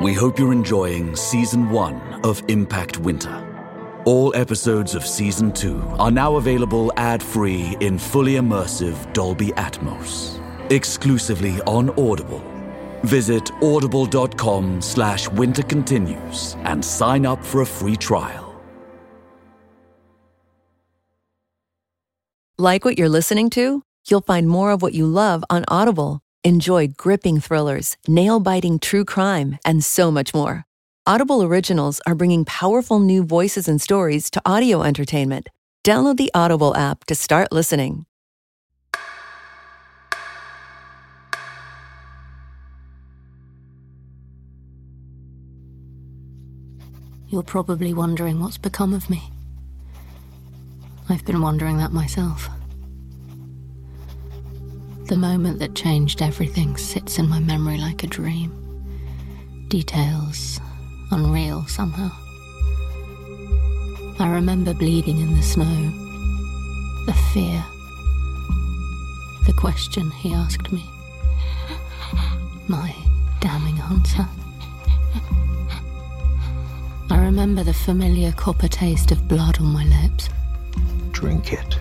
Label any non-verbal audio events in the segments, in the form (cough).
We hope you're enjoying Season 1 of Impact Winter. All episodes of Season 2 are now available ad free in fully immersive Dolby Atmos, exclusively on Audible. Visit audible.com slash winter continues and sign up for a free trial. Like what you're listening to? You'll find more of what you love on Audible. Enjoy gripping thrillers, nail biting true crime, and so much more. Audible Originals are bringing powerful new voices and stories to audio entertainment. Download the Audible app to start listening. You're probably wondering what's become of me. I've been wondering that myself. The moment that changed everything sits in my memory like a dream. Details, unreal somehow. I remember bleeding in the snow, the fear, the question he asked me, my damning answer. I remember the familiar copper taste of blood on my lips. Drink it.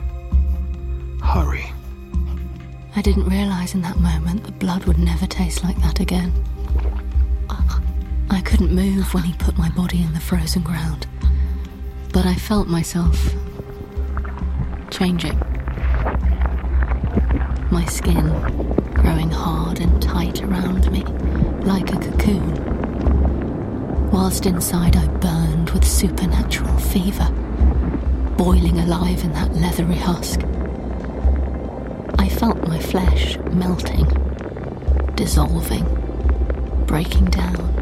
I didn't realize in that moment that blood would never taste like that again. I couldn't move when he put my body in the frozen ground, but I felt myself changing. My skin growing hard and tight around me, like a cocoon. Whilst inside I burned with supernatural fever, boiling alive in that leathery husk. I felt my flesh melting, dissolving, breaking down.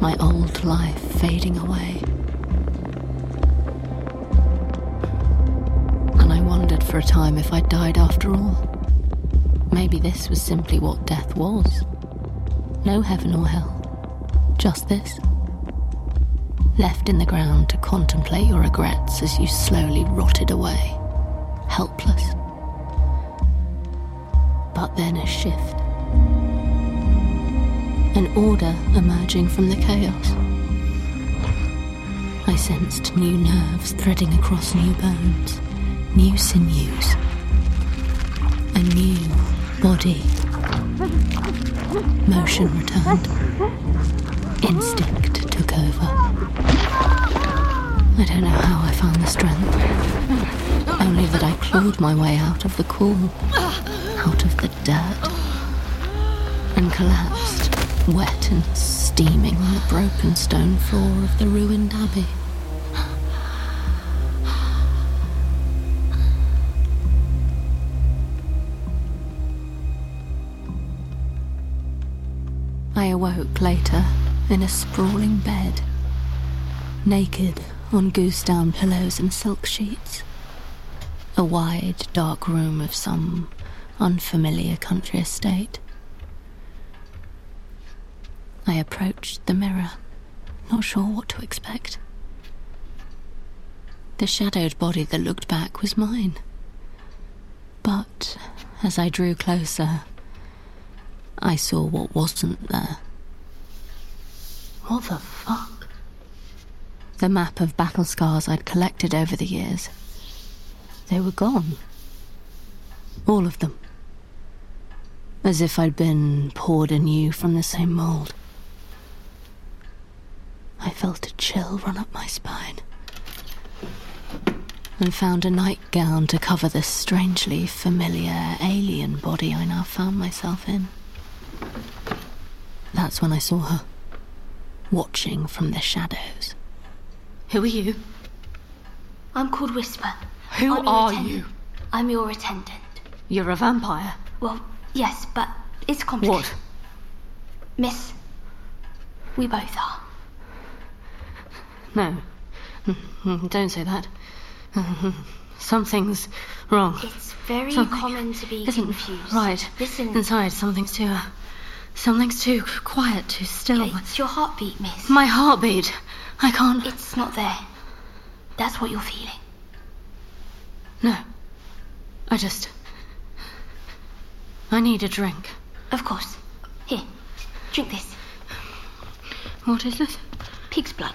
My old life fading away. And I wondered for a time if I'd died after all. Maybe this was simply what death was. No heaven or hell. Just this. Left in the ground to contemplate your regrets as you slowly rotted away. Helpless. But then a shift. An order emerging from the chaos. I sensed new nerves threading across new bones, new sinews, a new body. Motion returned. Instinct took over. I don't know how I found the strength. Only that I clawed my way out of the cool, out of the dirt, and collapsed, wet and steaming on the broken stone floor of the ruined abbey. I awoke later in a sprawling bed, naked on goose down pillows and silk sheets. A wide, dark room of some unfamiliar country estate. I approached the mirror, not sure what to expect. The shadowed body that looked back was mine. But as I drew closer, I saw what wasn't there. What the fuck? The map of battle scars I'd collected over the years. They were gone. All of them. As if I'd been poured anew from the same mold. I felt a chill run up my spine. And found a nightgown to cover the strangely familiar alien body I now found myself in. That's when I saw her, watching from the shadows. Who are you? I'm called Whisper. Who I'm are attendant. you? I'm your attendant. You're a vampire. Well, yes, but it's complicated. What? Miss, we both are. No. Don't say that. (laughs) Something's wrong. It's very Something common to be Isn't confused. right. Listen, Inside, something's too. Uh, something's too quiet, too still. it's your heartbeat, Miss. My heartbeat. I can't. It's not there. That's what you're feeling. No. I just. I need a drink. Of course. Here, drink this. What is it? Pig's blood.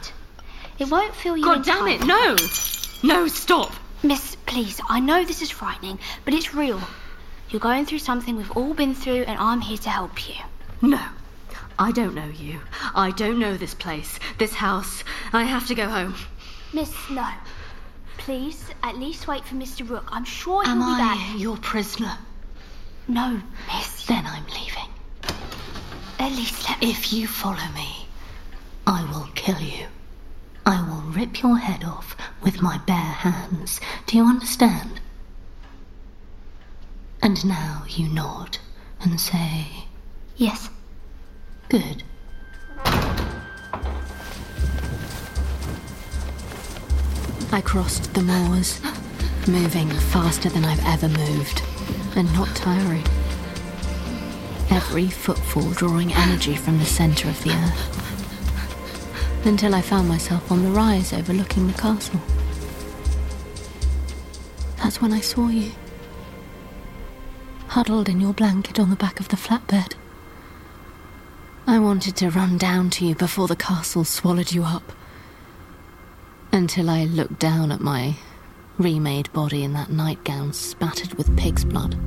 It won't fill you. God damn it, no! No, stop! Miss, please, I know this is frightening, but it's real. You're going through something we've all been through, and I'm here to help you. No. I don't know you. I don't know this place, this house. I have to go home. Miss, no. Please, at least wait for Mr. Rook. I'm sure he'll Am be I back. your prisoner? No, Miss. Then I'm leaving. At least let me. If you follow me, I will kill you. I will rip your head off with my bare hands. Do you understand? And now you nod and say, Yes. Good. I crossed the moors, moving faster than I've ever moved, and not tiring. Every footfall drawing energy from the center of the earth. Until I found myself on the rise overlooking the castle. That's when I saw you. Huddled in your blanket on the back of the flatbed. I wanted to run down to you before the castle swallowed you up. Until I looked down at my remade body in that nightgown spattered with pig's blood,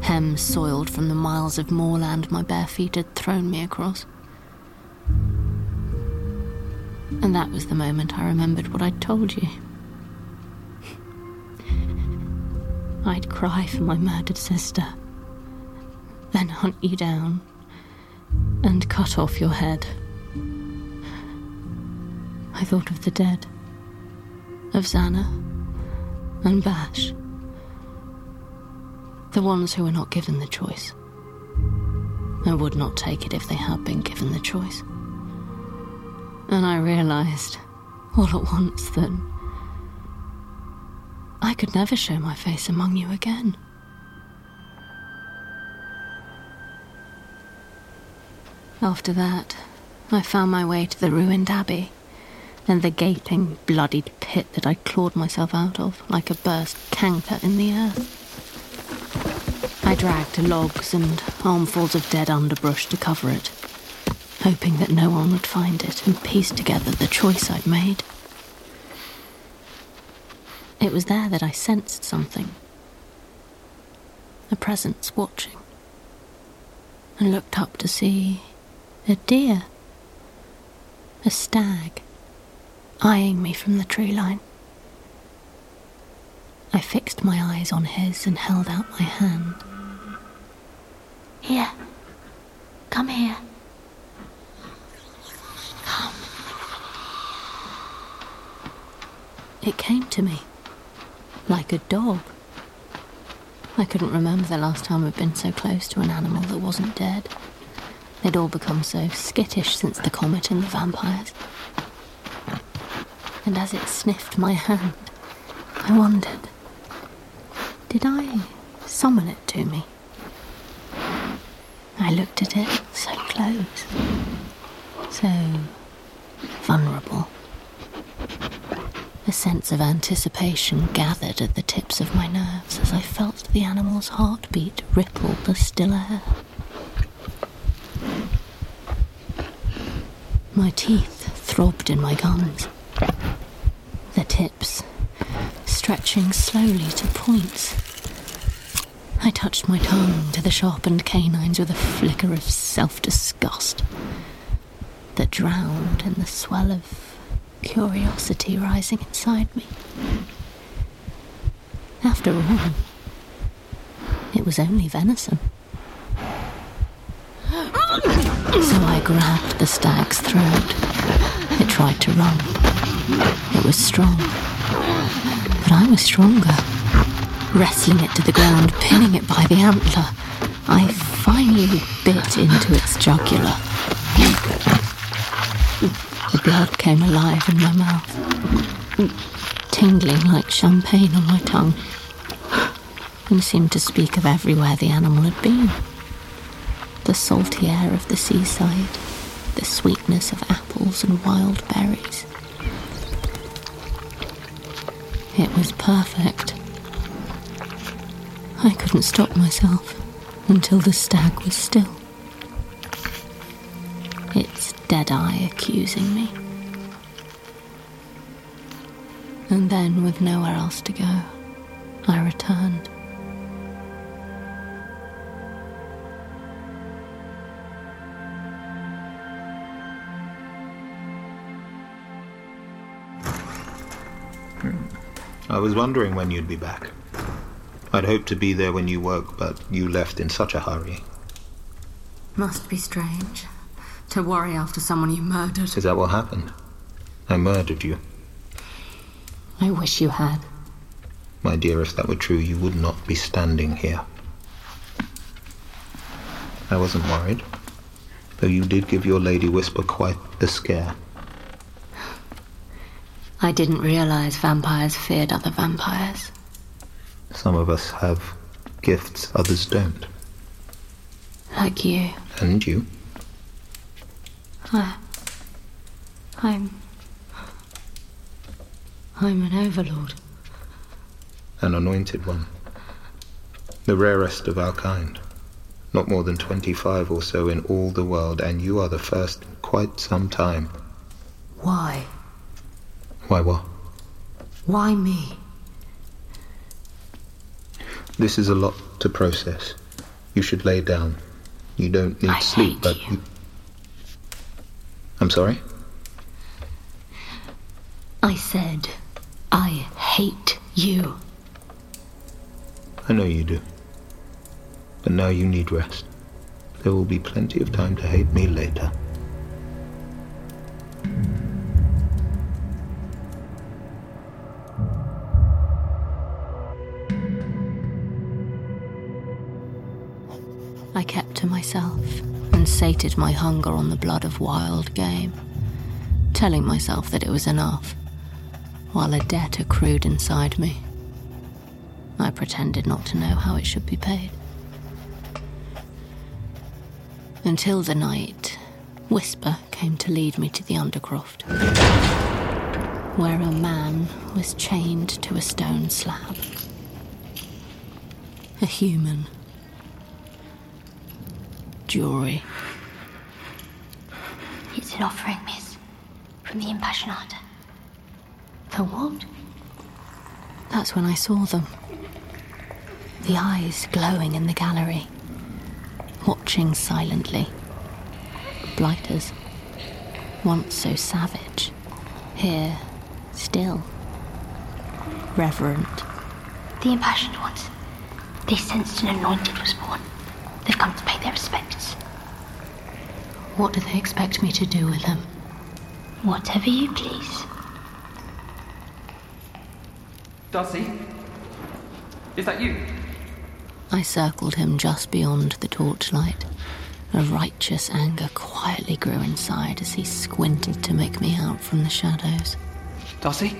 hem soiled from the miles of moorland my bare feet had thrown me across. And that was the moment I remembered what I'd told you. (laughs) I'd cry for my murdered sister, then hunt you down and cut off your head. I thought of the dead, of Xana and Bash, the ones who were not given the choice, and would not take it if they had been given the choice. And I realized all at once that I could never show my face among you again. After that, I found my way to the ruined abbey and the gaping, bloodied pit that I'd clawed myself out of like a burst canker in the earth. I dragged logs and armfuls of dead underbrush to cover it, hoping that no one would find it and piece together the choice I'd made. It was there that I sensed something. A presence watching. And looked up to see a deer. A stag. Eyeing me from the tree line. I fixed my eyes on his and held out my hand. Here. Come here. Come. It came to me. Like a dog. I couldn't remember the last time I'd been so close to an animal that wasn't dead. They'd all become so skittish since the comet and the vampires. And as it sniffed my hand, I wondered did I summon it to me? I looked at it so close, so vulnerable. A sense of anticipation gathered at the tips of my nerves as I felt the animal's heartbeat ripple the still air. My teeth throbbed in my gums, tips stretching slowly to points. I touched my tongue to the sharpened canines with a flicker of self disgust that drowned in the swell of curiosity rising inside me. After all, it was only venison. So I grabbed the stag's throat. It tried to run. It was strong. But I was stronger. Wrestling it to the ground, pinning it by the antler, I finally bit into its jugular. The blood came alive in my mouth, tingling like champagne on my tongue, and seemed to speak of everywhere the animal had been. The salty air of the seaside, the sweetness of apples and wild berries. It was perfect. I couldn't stop myself until the stag was still. its dead eye accusing me. And then, with nowhere else to go, I returned. I was wondering when you'd be back. I'd hoped to be there when you woke, but you left in such a hurry. Must be strange to worry after someone you murdered. Is that what happened? I murdered you. I wish you had. My dear, if that were true, you would not be standing here. I wasn't worried, though you did give your lady whisper quite the scare. I didn't realize vampires feared other vampires. Some of us have gifts others don't. Like you. And you. I, I'm. I'm an overlord. An anointed one. The rarest of our kind. Not more than 25 or so in all the world, and you are the first in quite some time. Why? Why what? Why me? This is a lot to process. You should lay down. You don't need I sleep, hate but you. I'm sorry? I said, I hate you. I know you do. But now you need rest. There will be plenty of time to hate me later. I kept to myself and sated my hunger on the blood of wild game, telling myself that it was enough, while a debt accrued inside me. I pretended not to know how it should be paid. Until the night, Whisper came to lead me to the Undercroft, where a man was chained to a stone slab. A human jewelry. It's an offering, miss, from the Impassionata. The what? That's when I saw them. The eyes glowing in the gallery, watching silently. Blighters, once so savage, here still reverent. The Impassioned ones. They sensed an anointed was born. They've come pay their respects. What do they expect me to do with them? Whatever you please. Darcy? Is that you? I circled him just beyond the torchlight. A righteous anger quietly grew inside as he squinted to make me out from the shadows. Darcy?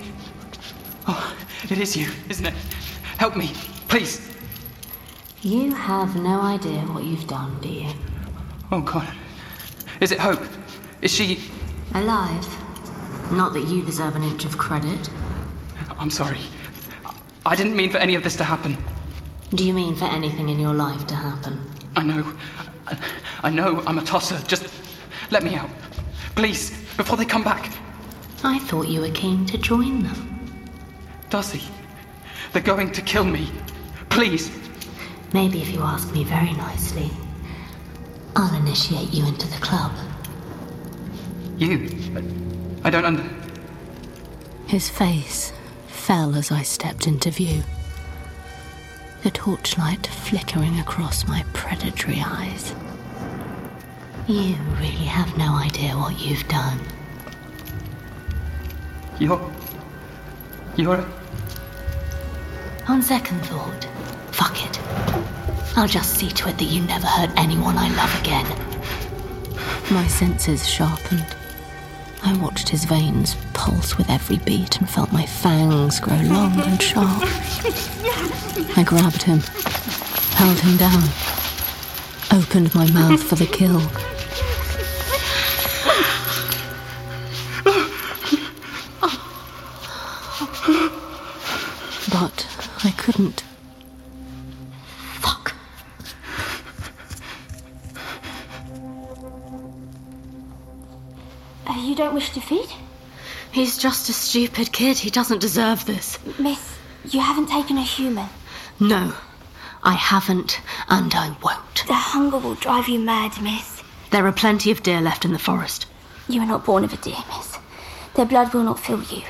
Oh, it is you, isn't it? Help me, please. You have no idea what you've done, do you? Oh, God. Is it Hope? Is she. Alive. Not that you deserve an inch of credit. I'm sorry. I didn't mean for any of this to happen. Do you mean for anything in your life to happen? I know. I, know I'm a tosser. Just let me out. Please, before they come back. I thought you were keen to join them. Darcy, they're going to kill me. Please. Maybe if you ask me very nicely, I'll initiate you into the club. You? I don't under. His face fell as I stepped into view. The torchlight flickering across my predatory eyes. You really have no idea what you've done. You're. You're. On second thought, fuck it. I'll just see to it that you never hurt anyone I love again. My senses sharpened. I watched his veins pulse with every beat and felt my fangs grow long and sharp. I grabbed him, held him down, opened my mouth for the kill. But I couldn't. Don't wish to feed? He's just a stupid kid. He doesn't deserve this. Miss, you haven't taken a human. No, I haven't, and I won't. The hunger will drive you mad, miss. There are plenty of deer left in the forest. You are not born of a deer, miss. Their blood will not fill you.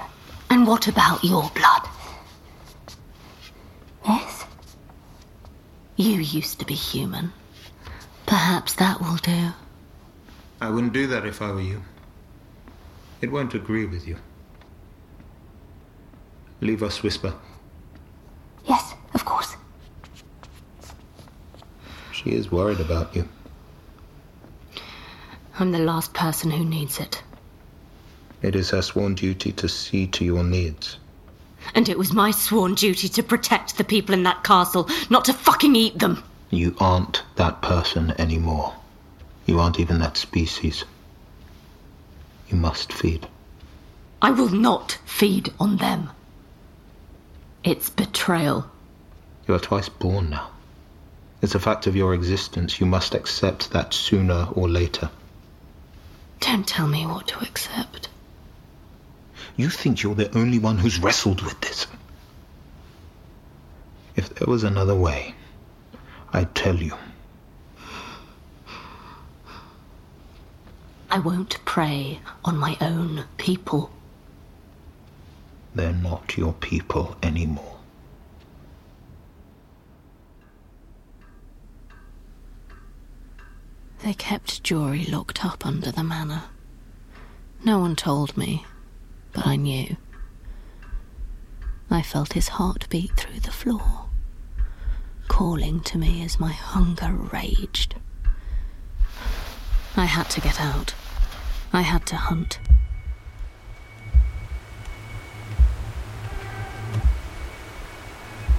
And what about your blood? Miss? You used to be human. Perhaps that will do. I wouldn't do that if I were you. It won't agree with you. Leave us, Whisper. Yes, of course. She is worried about you. I'm the last person who needs it. It is her sworn duty to see to your needs. And it was my sworn duty to protect the people in that castle, not to fucking eat them. You aren't that person anymore. You aren't even that species. You must feed. I will not feed on them. It's betrayal. You are twice born now. It's a fact of your existence. You must accept that sooner or later. Don't tell me what to accept. You think you're the only one who's wrestled with this. If there was another way, I'd tell you. I won't prey on my own people. They're not your people anymore. They kept Jory locked up under the manor. No one told me, but I knew. I felt his heart beat through the floor, calling to me as my hunger raged. I had to get out. I had to hunt.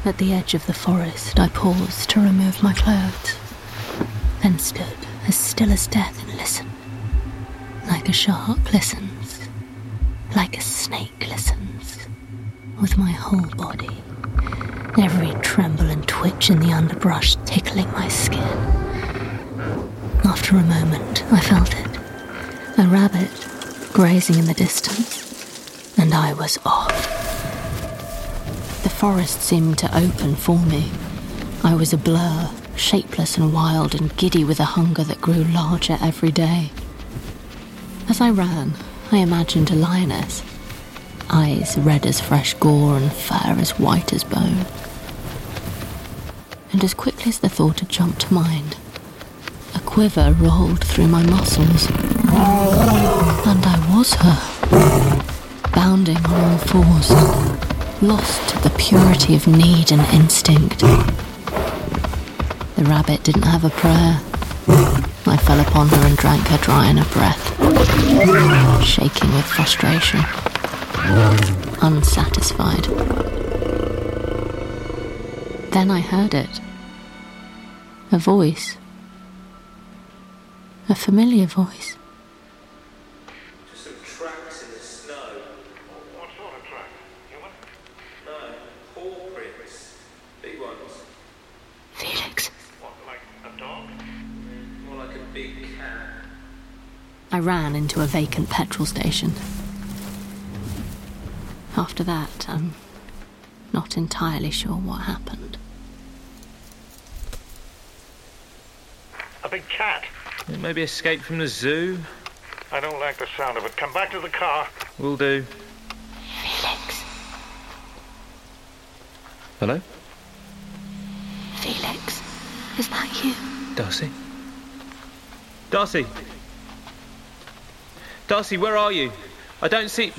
At the edge of the forest, I paused to remove my clothes, then stood as still as death and listened. Like a shark listens, like a snake listens, with my whole body, every tremble and twitch in the underbrush tickling my skin. After a moment, I felt it a rabbit grazing in the distance, and I was off. The forest seemed to open for me. I was a blur, shapeless and wild and giddy with a hunger that grew larger every day. As I ran, I imagined a lioness, eyes red as fresh gore and fur as white as bone. And as quickly as the thought had jumped to mind, quiver rolled through my muscles. And I was her, bounding on all fours, lost to the purity of need and instinct. The rabbit didn't have a prayer. I fell upon her and drank her dry in a breath, shaking with frustration, unsatisfied. Then I heard it. A voice. A familiar voice. Some tracks in the snow. What sort of track? Human? No, paw prints. Big ones. Felix. What, like a dog? More like a big cat. I ran into a vacant petrol station. After that, I'm not entirely sure what happened. A big cat. It maybe escape from the zoo. I don't like the sound of it. Come back to the car. Will do. Felix. Hello? Felix. Is that you? Darcy? Darcy? Darcy, where are you? I don't see.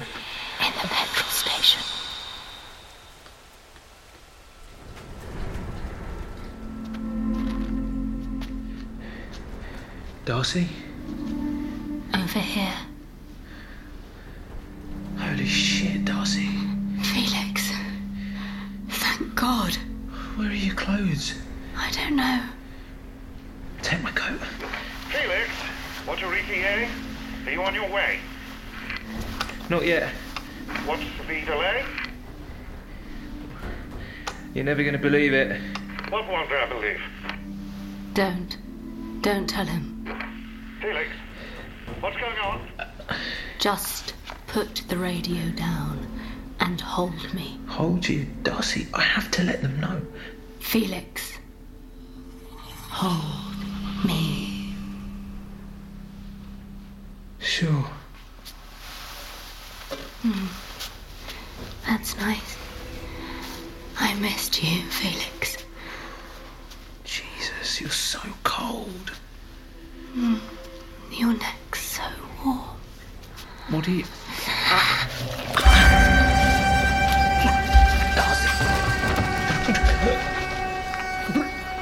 Darcy? Over here. Holy shit, Darcy. Felix. Thank God. Where are your clothes? I don't know. Take my coat. Felix, want a ETA? Are you on your way? Not yet. What's the delay? You're never going to believe it. What won't I believe? Don't. Don't tell him. Felix, what's going on? Just put the radio down and hold me. Hold you, Darcy. I have to let them know. Felix, hold me. Sure. Hmm. That's nice. I missed you, Felix. Jesus, you're so cold. Hmm. Your neck's so warm. What do you.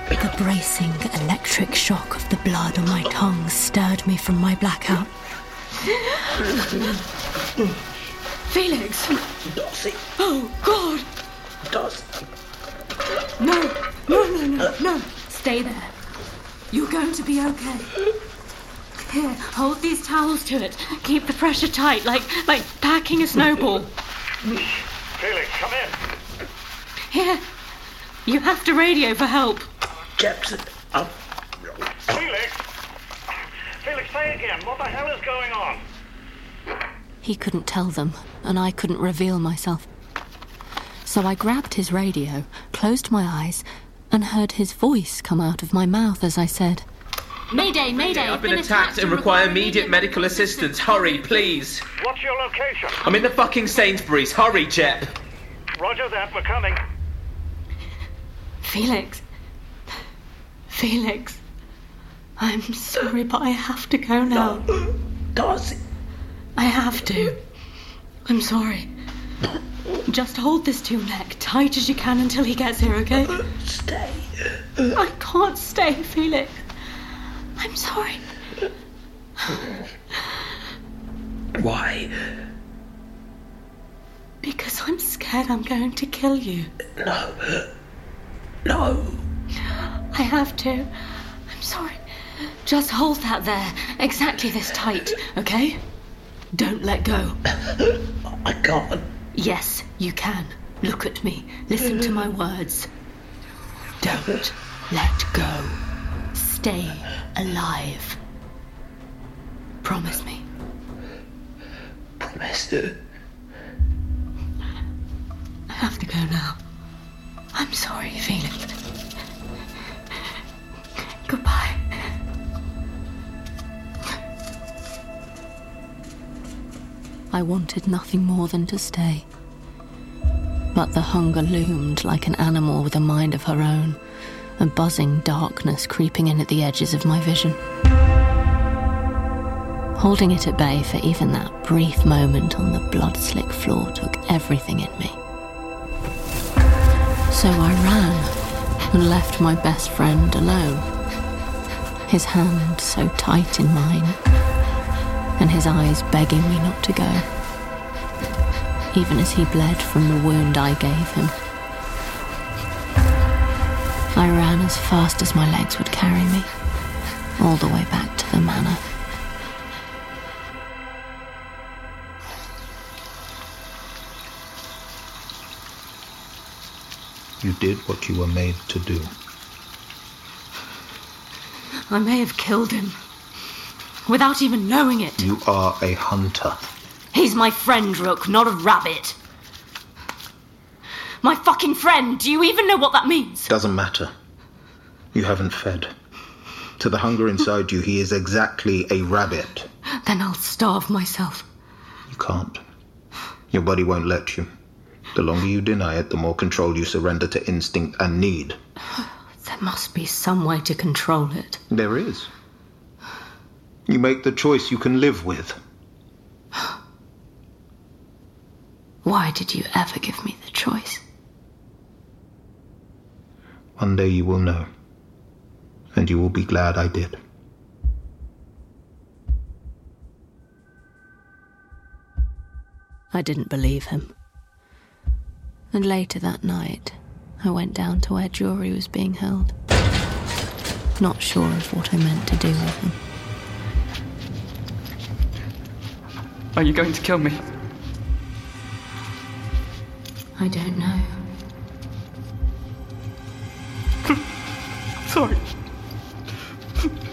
The bracing electric shock of the blood on my tongue stirred me from my blackout. Felix! Darcy! Oh, God! Darcy! No, no, no, no, no. Stay there. You're going to be okay. Here, hold these towels to it. Keep the pressure tight, like like packing a snowball. Felix, come in. Here. You have to radio for help. Jepson! Oh, Felix! Felix, say again. What the hell is going on? He couldn't tell them, and I couldn't reveal myself. So I grabbed his radio, closed my eyes, and heard his voice come out of my mouth as I said, Mayday, Mayday! I've been attacked and require immediate medical assistance. Hurry, please. What's your location? I'm in the fucking Sainsbury's. Hurry, Jep. Roger that, we're coming. Felix. Felix. I'm sorry, but I have to go now. Darcy! I have to. I'm sorry. Just hold this to your neck tight as you can until he gets here, okay? Stay. I can't stay, Felix. I'm sorry. Why? Because I'm scared I'm going to kill you. No. No. I have to. I'm sorry. Just hold that there, exactly this tight, okay? Don't let go. I can't. Yes, you can. Look at me. Listen to my words. Don't let go. Stay alive. Promise me. Promised. I have to go now. I'm sorry, Felix. Goodbye. I wanted nothing more than to stay. But the hunger loomed like an animal with a mind of her own, a buzzing darkness creeping in at the edges of my vision. Holding it at bay for even that brief moment on the blood slick floor took everything in me. So I ran and left my best friend alone. His hand so tight in mine, and his eyes begging me not to go, even as he bled from the wound I gave him. I ran as fast as my legs would carry me, all the way back to the manor. You did what you were made to do. I may have killed him without even knowing it. You are a hunter. He's my friend, Rook, not a rabbit. My fucking friend. Do you even know what that means? Doesn't matter. You haven't fed. To the hunger inside you, he is exactly a rabbit. Then I'll starve myself. You can't. Your body won't let you. The longer you deny it, the more control you surrender to instinct and need. (sighs) There must be some way to control it. There is. You make the choice you can live with. (gasps) Why did you ever give me the choice? One day you will know. And you will be glad I did. I didn't believe him. And later that night, I went down to where Jory was being held. Not sure of what I meant to do with him. Are you going to kill me? I don't know. Sorry.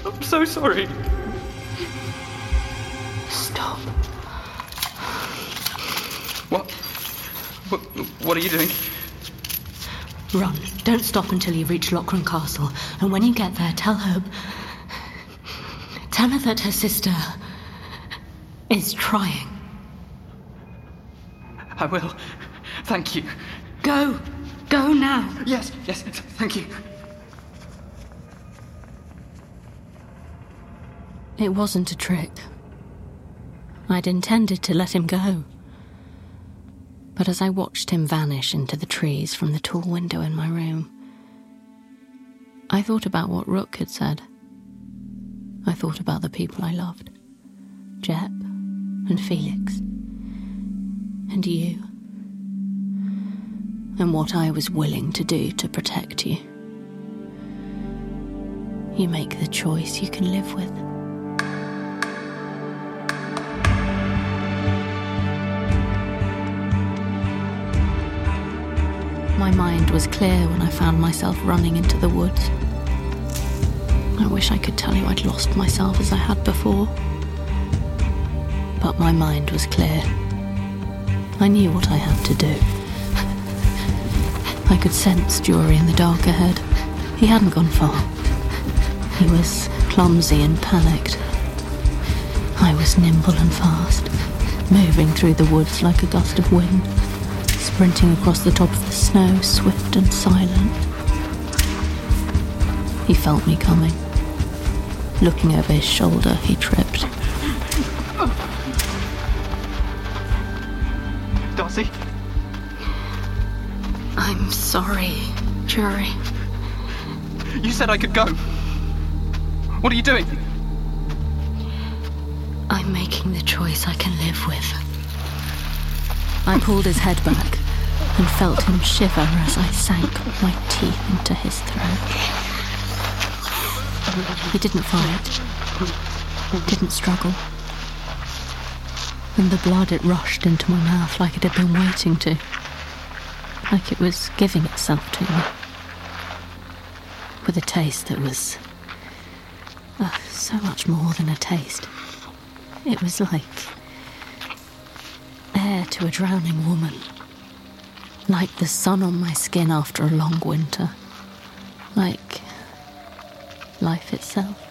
I'm so sorry. Stop. What? What, what are you doing? Run. Don't stop until you reach Lochran Castle. And when you get there, tell her. Tell her that her sister is trying. I will. Thank you. Go. Go now. Yes, yes, thank you. It wasn't a trick. I'd intended to let him go. But as I watched him vanish into the trees from the tall window in my room, I thought about what Rook had said. I thought about the people I loved Jep and Felix, and you, and what I was willing to do to protect you. You make the choice you can live with. My mind was clear when I found myself running into the woods. I wish I could tell you I'd lost myself as I had before. But my mind was clear. I knew what I had to do. (laughs) I could sense Jory in the dark ahead. He hadn't gone far. He was clumsy and panicked. I was nimble and fast, moving through the woods like a gust of wind, sprinting across the top of the snow, swift and silent. He felt me coming. Looking over his shoulder, he tripped. Darcy? I'm sorry, Jory. You said I could go. What are you doing? I'm making the choice I can live with. I pulled his head back and felt him shiver as I sank my teeth into his throat. He didn't fight, didn't struggle. And the blood, it rushed into my mouth like it had been waiting to, like it was giving itself to me. With a taste that was uh, so much more than a taste. It was like to a drowning woman, like the sun on my skin after a long winter, like life itself.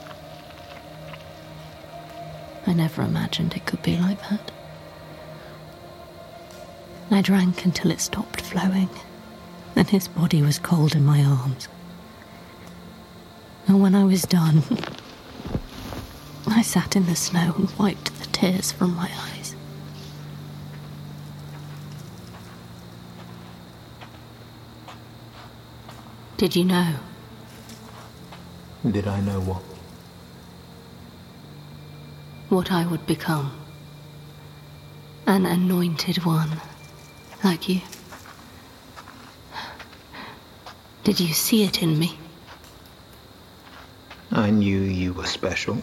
I never imagined it could be like that. I drank until it stopped flowing, and his body was cold in my arms. And when I was done, (laughs) I sat in the snow and wiped the tears from my eyes. Did you know? Did I know what? What I would become. An anointed one, like you. Did you see it in me? I knew you were special.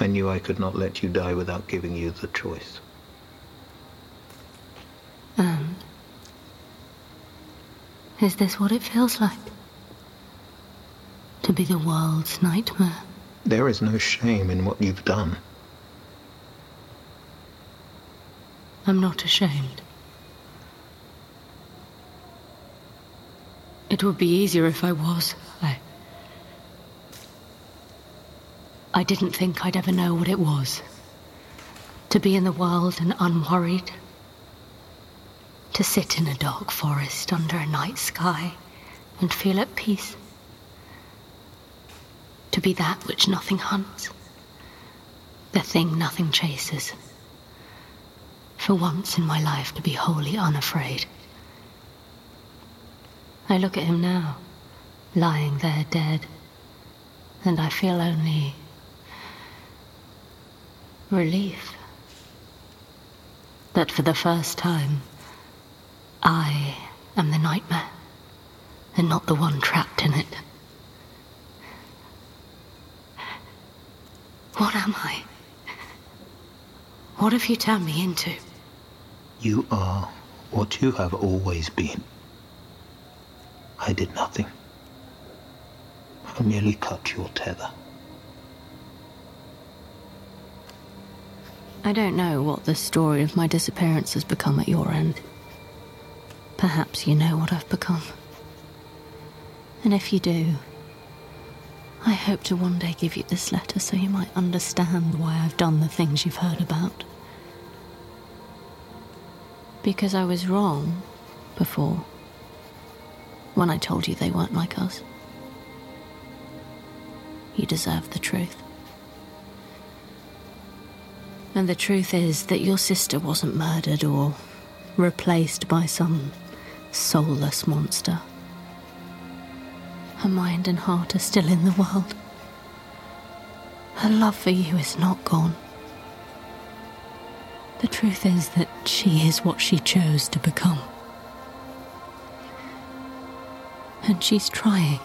I knew I could not let you die without giving you the choice. And is this what it feels like? To be the world's nightmare? There is no shame in what you've done. I'm not ashamed. It would be easier if I was. I. I didn't think I'd ever know what it was. To be in the world and unworried. To sit in a dark forest under a night sky and feel at peace. To be that which nothing hunts. The thing nothing chases. For once in my life to be wholly unafraid. I look at him now, lying there dead, and I feel only relief that for the first time I am the nightmare and not the one trapped in it. What am I? What have you turned me into? You are what you have always been. I did nothing. I merely cut your tether. I don't know what the story of my disappearance has become at your end. Perhaps you know what I've become. And if you do, I hope to one day give you this letter so you might understand why I've done the things you've heard about. Because I was wrong before when I told you they weren't like us. You deserve the truth. And the truth is that your sister wasn't murdered or replaced by some soulless monster. Her mind and heart are still in the world. Her love for you is not gone. The truth is that she is what she chose to become. And she's trying.